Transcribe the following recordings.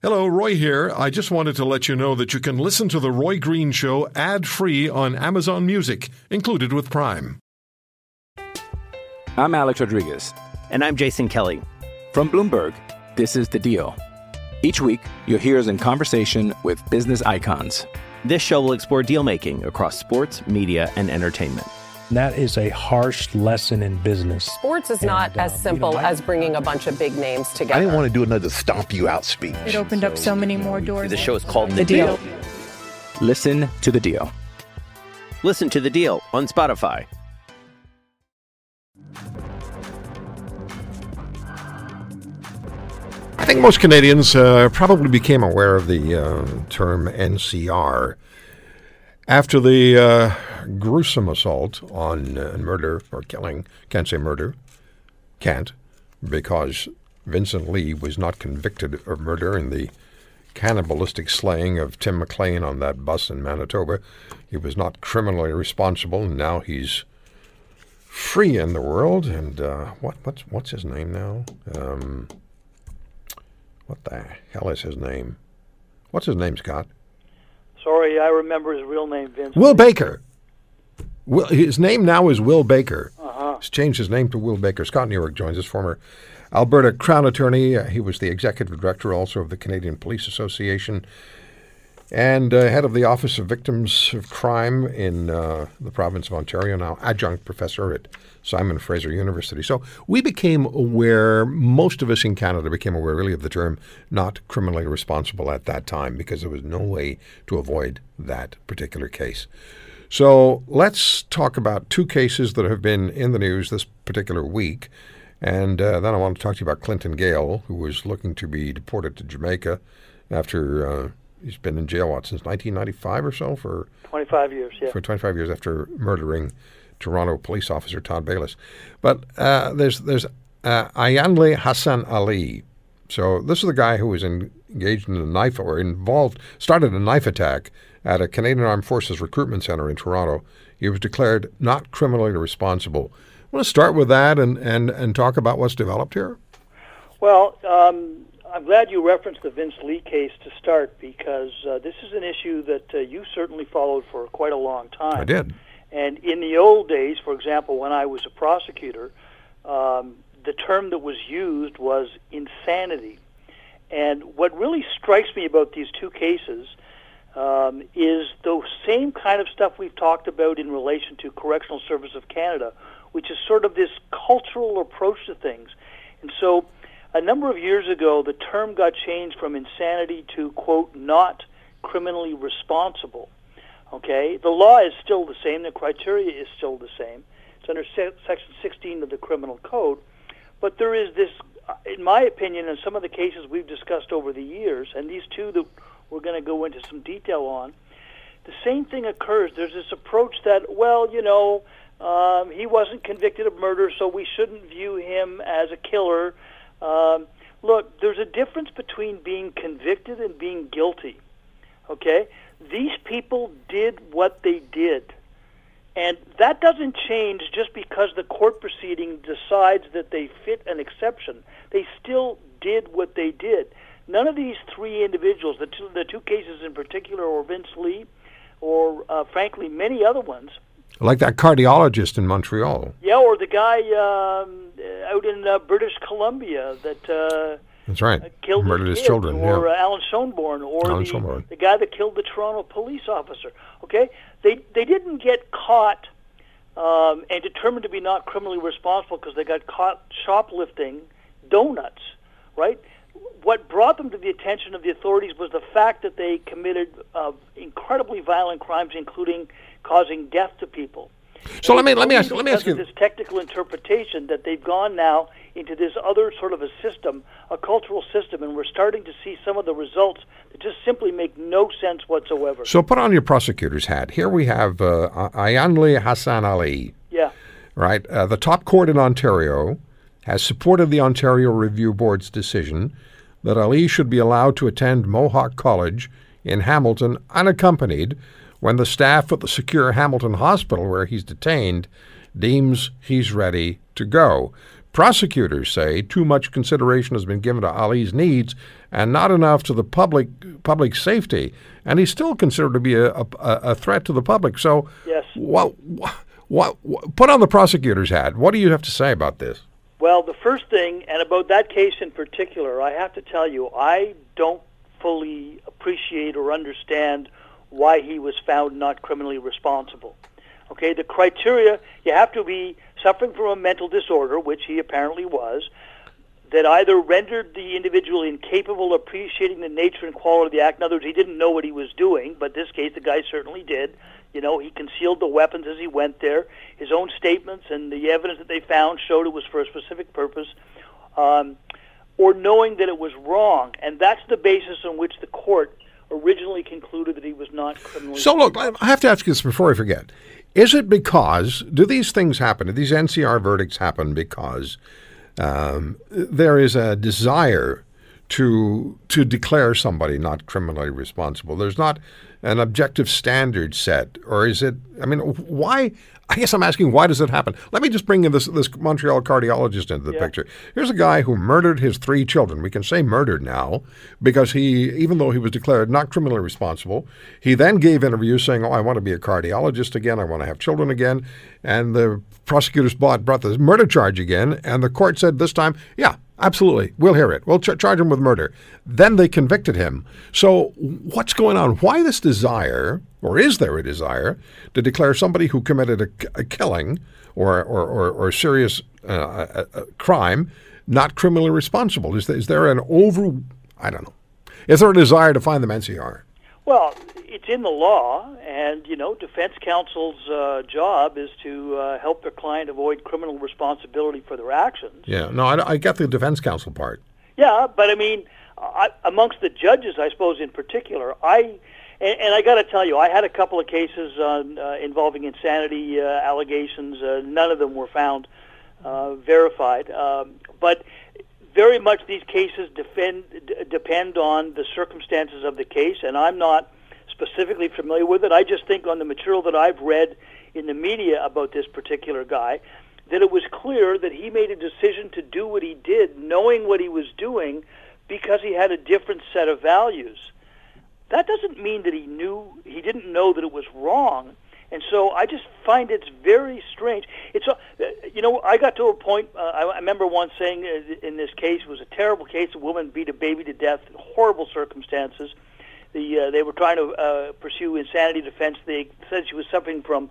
Hello, Roy here. I just wanted to let you know that you can listen to The Roy Green Show ad free on Amazon Music, included with Prime. I'm Alex Rodriguez. And I'm Jason Kelly. From Bloomberg, this is The Deal. Each week, you'll hear us in conversation with business icons. This show will explore deal making across sports, media, and entertainment. That is a harsh lesson in business. Sports is not And, uh, as simple you know, I- as bringing a bunch of big names together. I didn't want to do another stomp you out speech. It opened up so many more doors. The show is called the deal. Listen to The Deal. Listen to the deal on Spotify. I think most Canadians uh, probably became aware of the uh, term NCR after the uh, gruesome assault on uh, murder or killing. Can't say murder. Can't, because Vincent Li was not convicted of murder in the cannibalistic slaying of Tim McLean on that bus in Manitoba. He was not criminally responsible, and now he's free in the world. And uh, what what's what's his name now? Um, what the hell is his name? What's his name, Scott? Sorry, I remember his real name, Vince. Will Baker. Will, his name now is Will Baker. Uh-huh. He's changed his name to Will Baker. Scott Newark joins us, former Alberta Crown Attorney. Uh, he was the executive director also of the Canadian Police Association and uh, head of the Office of Victims of Crime in uh, the province of Ontario, now adjunct professor at Simon Fraser University. So we became aware, most of us in Canada became aware really of the term not criminally responsible at that time because there was no way to avoid that particular case. So let's talk about two cases that have been in the news this particular week. And uh, then I want to talk to you about Clinton Gayle, who was looking to be deported to Jamaica after uh, he's been in jail, what, since 1995 or so for 25 years, yeah. for 25 years after murdering Toronto police officer Todd Baylis. But uh, there's there's uh, Ayanle Hassan Ali. So this is the guy who was in, engaged in a knife or involved started a knife attack at a Canadian Armed Forces recruitment center in Toronto. He was declared not criminally responsible. I want to start with that and, and, and talk about what's developed here. Well, um, I'm glad you referenced the Vince Li case to start because uh, this is an issue that uh, you certainly followed for quite a long time. I did. And in the old days, for example, when I was a prosecutor, um, the term that was used was insanity. And what really strikes me about these two cases um, is the same kind of stuff we've talked about in relation to Correctional Service of Canada, which is sort of this cultural approach to things. And so, a number of years ago, the term got changed from insanity to, quote, not criminally responsible. Okay? The law is still the same, the criteria is still the same. It's under se- Section 16 of the Criminal Code. But there is this, in my opinion, in some of the cases we've discussed over the years, and these two that we're going to go into some detail on, the same thing occurs. There's this approach that, well, you know, um, he wasn't convicted of murder, so we shouldn't view him as a killer. Um, look, there's a difference between being convicted and being guilty. Okay? These people did what they did. And that doesn't change just because the court proceeding decides that they fit an exception. They still did what they did. None of these three individuals, the two, the two cases in particular, or Vince Li, or uh, frankly many other ones, Like that cardiologist in Montreal. yeah, or the guy um, uh, out in uh, British Columbia that uh, That's right. killed Murdered his kids, children. or yeah. uh, Allan Schoenborn, or Allan the, Schoenborn. the guy that killed the Toronto police officer. Okay, they they didn't get caught um, and determined to be not criminally responsible because they got caught shoplifting donuts, right? What brought them to the attention of the authorities was the fact that they committed uh, incredibly violent crimes, including causing death to people. So let me let me ask let me ask you this technical interpretation that they've gone now into this other sort of a system, a cultural system, and we're starting to see some of the results that just simply make no sense whatsoever. So put on your prosecutor's hat. Here we have uh, Ayanle Hassan Ali, yeah, right? Uh, the top court in Ontario has supported the Ontario Review Board's decision that Ali should be allowed to attend Mohawk College in Hamilton unaccompanied when the staff at the secure Hamilton Hospital where he's detained deems he's ready to go. Prosecutors say too much consideration has been given to Ali's needs and not enough to the public public safety, and he's still considered to be a, a, a threat to the public. So, Yes. what, what, what, put on the prosecutor's hat. What do you have to say about this? Well, the first thing, and about that case in particular, I have to tell you, I don't fully appreciate or understand why he was found not criminally responsible. Okay, the criteria you have to be suffering from a mental disorder, which he apparently was, that either rendered the individual incapable of appreciating the nature and quality of the act. In other words, he didn't know what he was doing, but in this case, the guy certainly did. You know, he concealed the weapons as he went there. His own statements and the evidence that they found showed it was for a specific purpose. Um, or knowing that it was wrong. And that's the basis on which the court originally concluded that he was not criminally So, look, I have to ask you this before I forget. Is it because, do these things happen, do these NCR verdicts happen because um, there is a desire to, to declare somebody not criminally responsible? There's not an objective standard set, or is it, I mean, why? I guess I'm asking, why does it happen? Let me just bring in this, this Montreal cardiologist into the Yeah. picture. Here's a guy who murdered his three children. We can say murdered now because he, even though he was declared not criminally responsible, he then gave interviews saying, "Oh, I want to be a cardiologist again. I want to have children again." And the prosecutors brought brought the murder charge again, and the court said this time, "Yeah, absolutely, we'll hear it. We'll ch- charge him with murder." Then they convicted him. So what's going on? Why this desire, or is there a desire, to declare somebody who committed a, a killing or or or, or serious uh, a, a crime not criminally responsible? Is there, is there an over? I don't know. Is there a desire to find them NCR? Well, it's in the law, and you know, defense counsel's uh, job is to uh, help their client avoid criminal responsibility for their actions. Yeah. No, I, I get the defense counsel part. Yeah, but I mean, I, amongst the judges, I suppose in particular, I and, and I got to tell you, I had a couple of cases on, uh, involving insanity uh, allegations. Uh, none of them were found uh, verified, um, but very much these cases defend, depend on the circumstances of the case, and I'm not specifically familiar with it. I just think on the material that I've read in the media about this particular guy, that it was clear that he made a decision to do what he did, knowing what he was doing, because he had a different set of values. That doesn't mean that he knew he didn't know that it was wrong. And so I just find it's very strange. It's uh, you know I got to a point. Uh, I, I remember once saying uh, in this case it was a terrible case. A woman beat a baby to death in horrible circumstances. The uh, they were trying to uh, pursue insanity defense. They said she was suffering from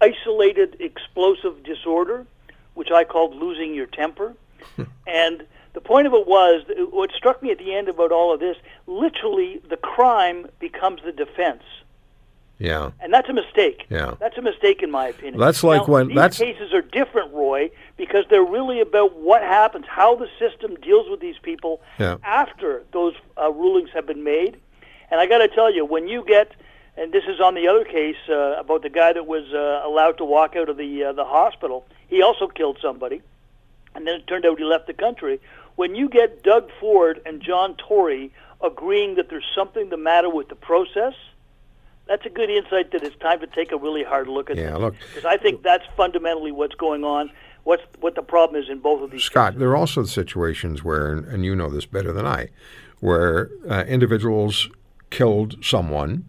isolated explosive disorder, which I called losing your temper. and the point of it was what struck me at the end about all of this. Literally, the crime becomes the defense. Yeah. And that's a mistake. Yeah. That's a mistake in my opinion. That's like Now, when- these that's- cases are different, Roy, because they're really about what happens, how the system deals with these people Yeah. after those uh, rulings have been made. And I got to tell you, when you get, and this is on the other case uh, about the guy that was uh, allowed to walk out of the uh, the hospital, he also killed somebody, and then it turned out he left the country. When you get Doug Ford and John Tory agreeing that there's something the matter with the process, that's a good insight that it's time to take a really hard look at Yeah, look- because I think that's fundamentally what's going on. What's what the problem is in both of these. Scott, there are also situations where, and you know this better than I, where uh, individuals killed someone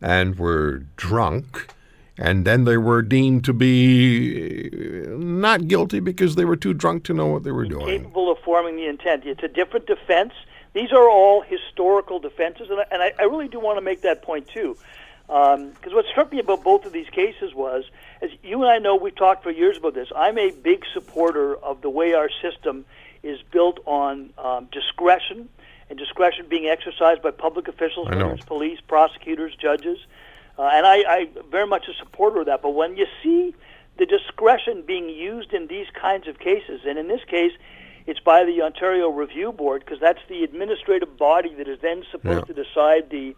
and were drunk, and then they were deemed to be uh, not guilty because they were too drunk to know what they were doing. capable of forming the intent. It's a different defense. These are all historical defenses, and I, and I, I really do want to make that point too. Because what struck me about both of these cases was, as you and I know, we've talked for years about this. I'm a big supporter of the way our system is built on um, discretion, and discretion being exercised by public officials, whether it's police, prosecutors, judges. Uh, and I, I very much a supporter of that. But when you see the discretion being used in these kinds of cases, and in this case, it's by the Ontario Review Board because that's the administrative body that is then supposed Yeah. to decide the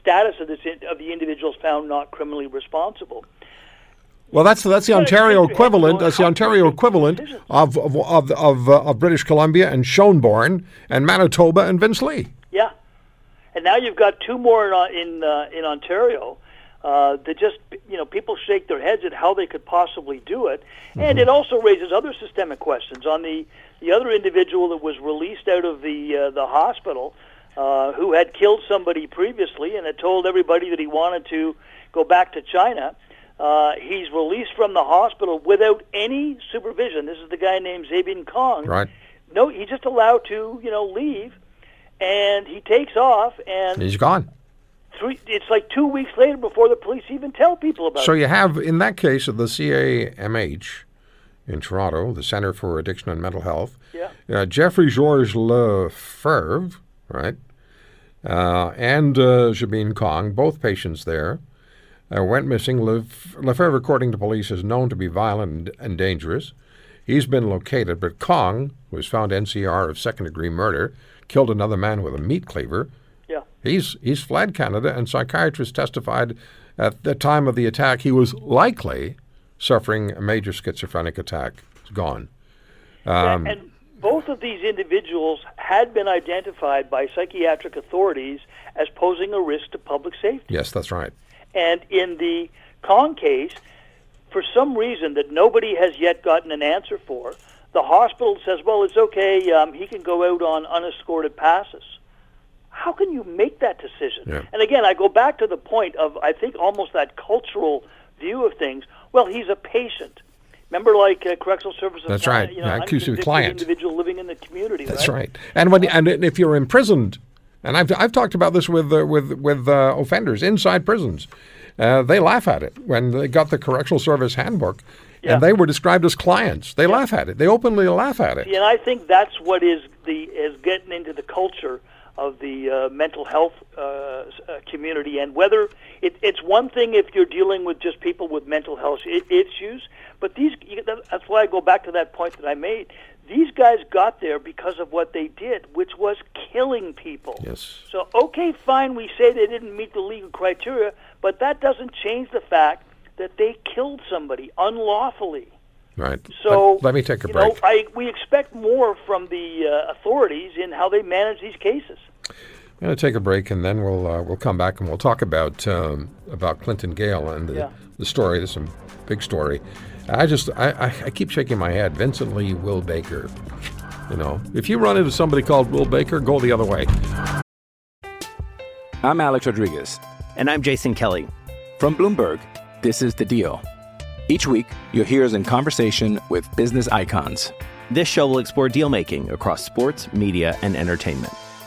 status of this of the individuals found not criminally responsible. Well, that's that's the Ontario equivalent. That's the Ontario equivalent of of of of, uh, of British Columbia and Schoenborn and Manitoba and Vince Li. Yeah, and now you've got two more in uh, in, uh, in Ontario. uh, that just you know people shake their heads at how they could possibly do it, and it also raises other systemic questions on the the other individual that was released out of the uh, the hospital, uh, who had killed somebody previously and had told everybody that he wanted to go back to China. Uh, he's released from the hospital without any supervision. This is the guy named Zhebin Cong. Right. No, he's just allowed to, you know, leave, and he takes off, and He's gone. three. It's like two weeks later before the police even tell people about So it. So you have, in that case, of the CAMH in Toronto, the Center for Addiction and Mental Health, Yeah. uh, Jeffrey Georges Lefebvre, right, uh, and uh, Zhebin Cong, both patients there, uh, went missing. Lef- Lefebvre, according to police, is known to be violent and, and dangerous. He's been located, but Cong, who was found NCR of second-degree murder, killed another man with a meat cleaver. Yeah. He's he's fled Canada, and psychiatrists testified at the time of the attack he was likely suffering a major schizophrenic attack. He's gone. Um, and, and both of these individuals had been identified by psychiatric authorities as posing a risk to public safety. Yes, that's right. And in the Cong case, for some reason that nobody has yet gotten an answer for, the hospital says, well, it's okay, um, he can go out on unescorted passes. How can you make that decision? Yeah. And again, I go back to the point of, I think, almost that cultural view of things. Well, he's a patient. Remember, like uh, correctional services. That's right. You know, Yeah, accused of unconvicted client. individual living in the community. That's right. And when and if you're imprisoned, and I've I've talked about this with uh, with with uh, offenders inside prisons, uh, they laugh at it when they got the correctional service handbook, Yeah. and they were described as clients. They laugh at it. They openly laugh at it. And I think that's what is the is getting into the culture of the uh, mental health uh, uh, community, and whether it, it's one thing if you're dealing with just people with mental health i- issues, but these that's why I go back to that point that I made. These guys got there because of what they did, which was killing people. Yes. So, okay, fine, we say they didn't meet the legal criteria, but that doesn't change the fact that they killed somebody unlawfully. Right. So let, let me take a you break. Know, I, we expect more from the uh, authorities in how they manage these cases. I'm going to take a break, and then we'll uh, we'll come back and we'll talk about um, about Clinton Gayle and the, Yeah. the story. Is a big story. I just I, I, I keep shaking my head. Vincent Li, Will Baker. You know, if you run into somebody called Will Baker, go the other way. I'm Alex Rodriguez. And I'm Jason Kelly. From Bloomberg, this is The Deal. Each week, you'll hear us in conversation with business icons. This show will explore deal making across sports, media, and entertainment.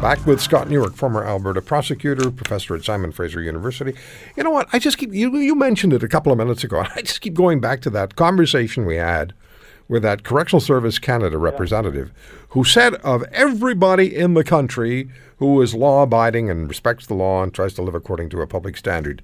Back with Scott Newark, former Alberta prosecutor, professor at Simon Fraser University. You know what? I just keep you you mentioned it a couple of minutes ago. I just keep going back to that conversation we had with that Correctional Service Canada representative who said of everybody in the country who is law abiding and respects the law and tries to live according to a public standard,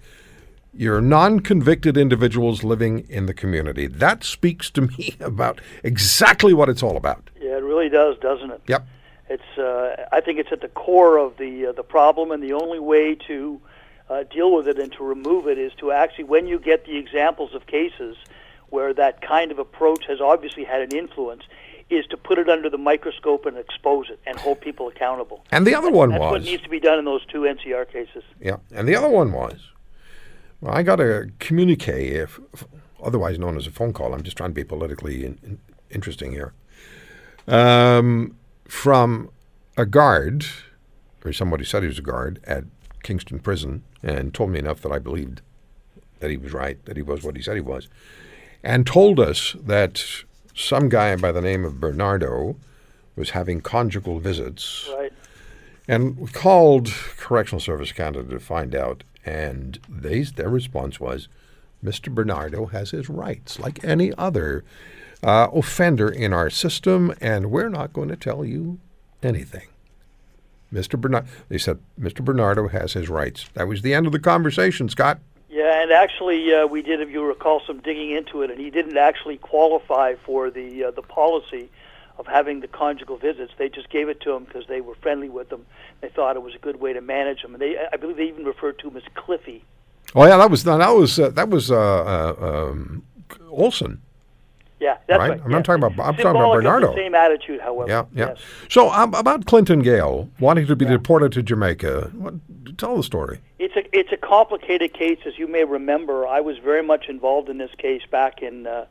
you're non convicted individuals living in the community. That speaks to me about exactly what it's all about. Yeah, it really does, doesn't it? Yep. It's. Uh, I think it's at the core of the uh, the problem, and the only way to uh, deal with it and to remove it is to actually, when you get the examples of cases where that kind of approach has obviously had an influence, is to put it under the microscope and expose it and hold people accountable. And the other one was. That's what needs to be done in those two NCR cases. Yeah, and the other one was, well, I got a communique, if, otherwise known as a phone call. I'm just trying to be politically in, in, interesting here. Um, from a guard, or somebody said he was a guard at Kingston Prison, and told me enough that I believed that he was right, that he was what he said he was, and told us that some guy by the name of Bernardo was having conjugal visits. Right. And we called Correctional Service Canada to find out, and they, their response was, Mr. Bernardo has his rights like any other uh, offender in our system, and we're not going to tell you anything. Mr. Bernardo, they said, Mr. Bernardo has his rights. That was the end of the conversation, Scott. Yeah, and actually, uh, we did, if you recall, some digging into it, and he didn't actually qualify for the uh, the policy of having the conjugal visits. They just gave it to him because they were friendly with him. They thought it was a good way to manage him, and they, I believe, they even referred to him as Cliffy. Oh yeah, that was that was uh, that was uh, uh, um, Olson. Yeah, that's right. right. I'm yeah. not talking about. I'm talking about Bernardo. Same attitude, however. Yeah, yeah. Yes. So um, about Clinton Gayle wanting to be deported to Jamaica. What, tell the story. It's a it's a complicated case, as you may remember. I was very much involved in this case back in uh,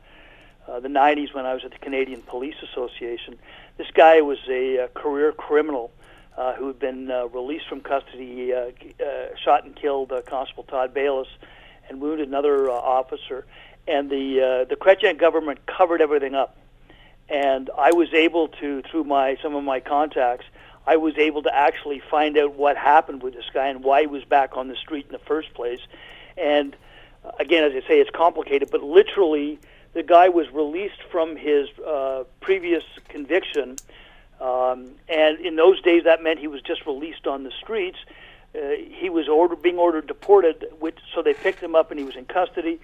uh, the '90s when I was at the Canadian Police Association. This guy was a, uh career criminal uh, who had been uh, released from custody. Uh, uh, shot and killed uh, Constable Todd Baylis, and wounded another uh, officer. And the uh, the Chrétien government covered everything up. And I was able to, through my some of my contacts, I was able to actually find out what happened with this guy and why he was back on the street in the first place. And again, as I say, it's complicated, but literally, the guy was released from his uh, previous conviction, um, and in those days, that meant he was just released on the streets. Uh, he was ordered, being ordered deported, which, so they picked him up and he was in custody.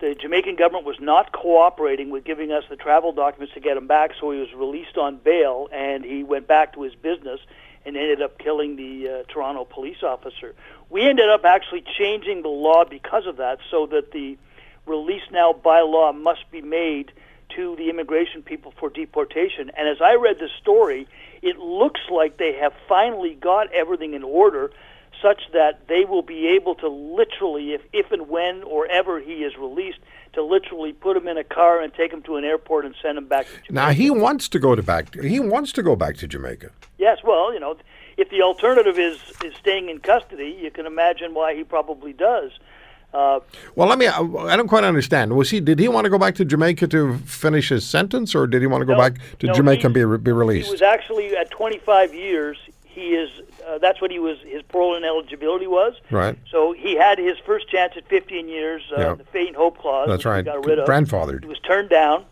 The Jamaican government was not cooperating with giving us the travel documents to get him back, so he was released on bail and he went back to his business and ended up killing the uh, Toronto police officer. We ended up actually changing the law because of that, so that the release now by law must be made to the immigration people for deportation. And as I read the story, it looks like they have finally got everything in order such that they will be able to literally, if, if and when or ever he is released, to literally put him in a car and take him to an airport and send him back to Jamaica. Now he wants to go to back. He wants to go back to Jamaica. Yes, well, you know, if the alternative is, is staying in custody, you can imagine why he probably does. Uh, Well, let me. I don't quite understand. Was he? Did he want to go back to Jamaica to finish his sentence, or did he want to go No, back to no, Jamaica and be be released? He was actually at 25 years. He is. Uh, that's what he was. His parole and eligibility was. Right. So he had his first chance at 15 years. Uh, Yeah. The faint hope clause. That's right. Got rid of. Grandfathered. He was turned down.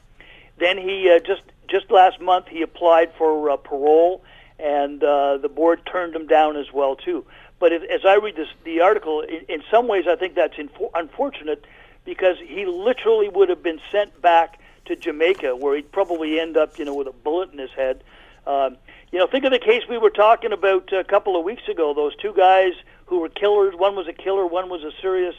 Then he uh, just just last month he applied for uh, parole, and uh, the board turned him down as well too. But if, as I read this, the article, in, in some ways I think that's infor- unfortunate because he literally would have been sent back to Jamaica, where he'd probably end up, you know, with a bullet in his head. Um, you know, think of the case we were talking about a couple of weeks ago. Those two guys who were killers. One was a killer. One was a serious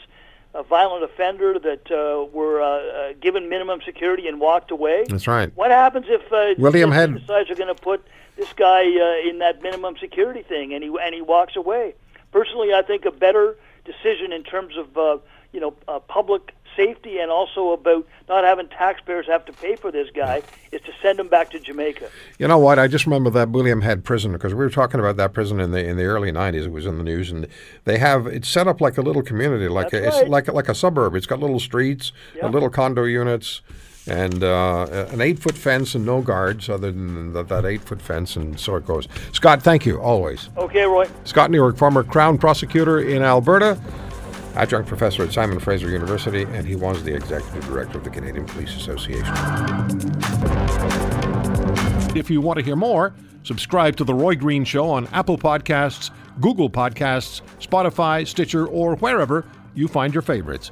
uh, violent offender that uh, were uh, uh, given minimum security and walked away. That's right. What happens if uh, William Head- decides they're going to put this guy uh, in that minimum security thing, and he and he walks away? Personally, I think a better decision in terms of uh, you know uh, public safety and also about not having taxpayers have to pay for this guy is to send him back to Jamaica. You know what? I just remember that William Head prison because we were talking about that prison in the in the early '90s. It was in the news, and they have it's set up like a little community, like That's a, it's like a, like a suburb. It's got little streets, uh, little condo units, and uh, an eight foot fence and no guards other than that, that eight foot fence, and so it goes. Scott, thank you always. Okay, Roy. Scott Newark, former Crown prosecutor in Alberta, adjunct professor at Simon Fraser University, and he was the executive director of the Canadian Police Association. If you want to hear more, subscribe to The Roy Green Show on Apple Podcasts, Google Podcasts, Spotify, Stitcher, or wherever you find your favorites.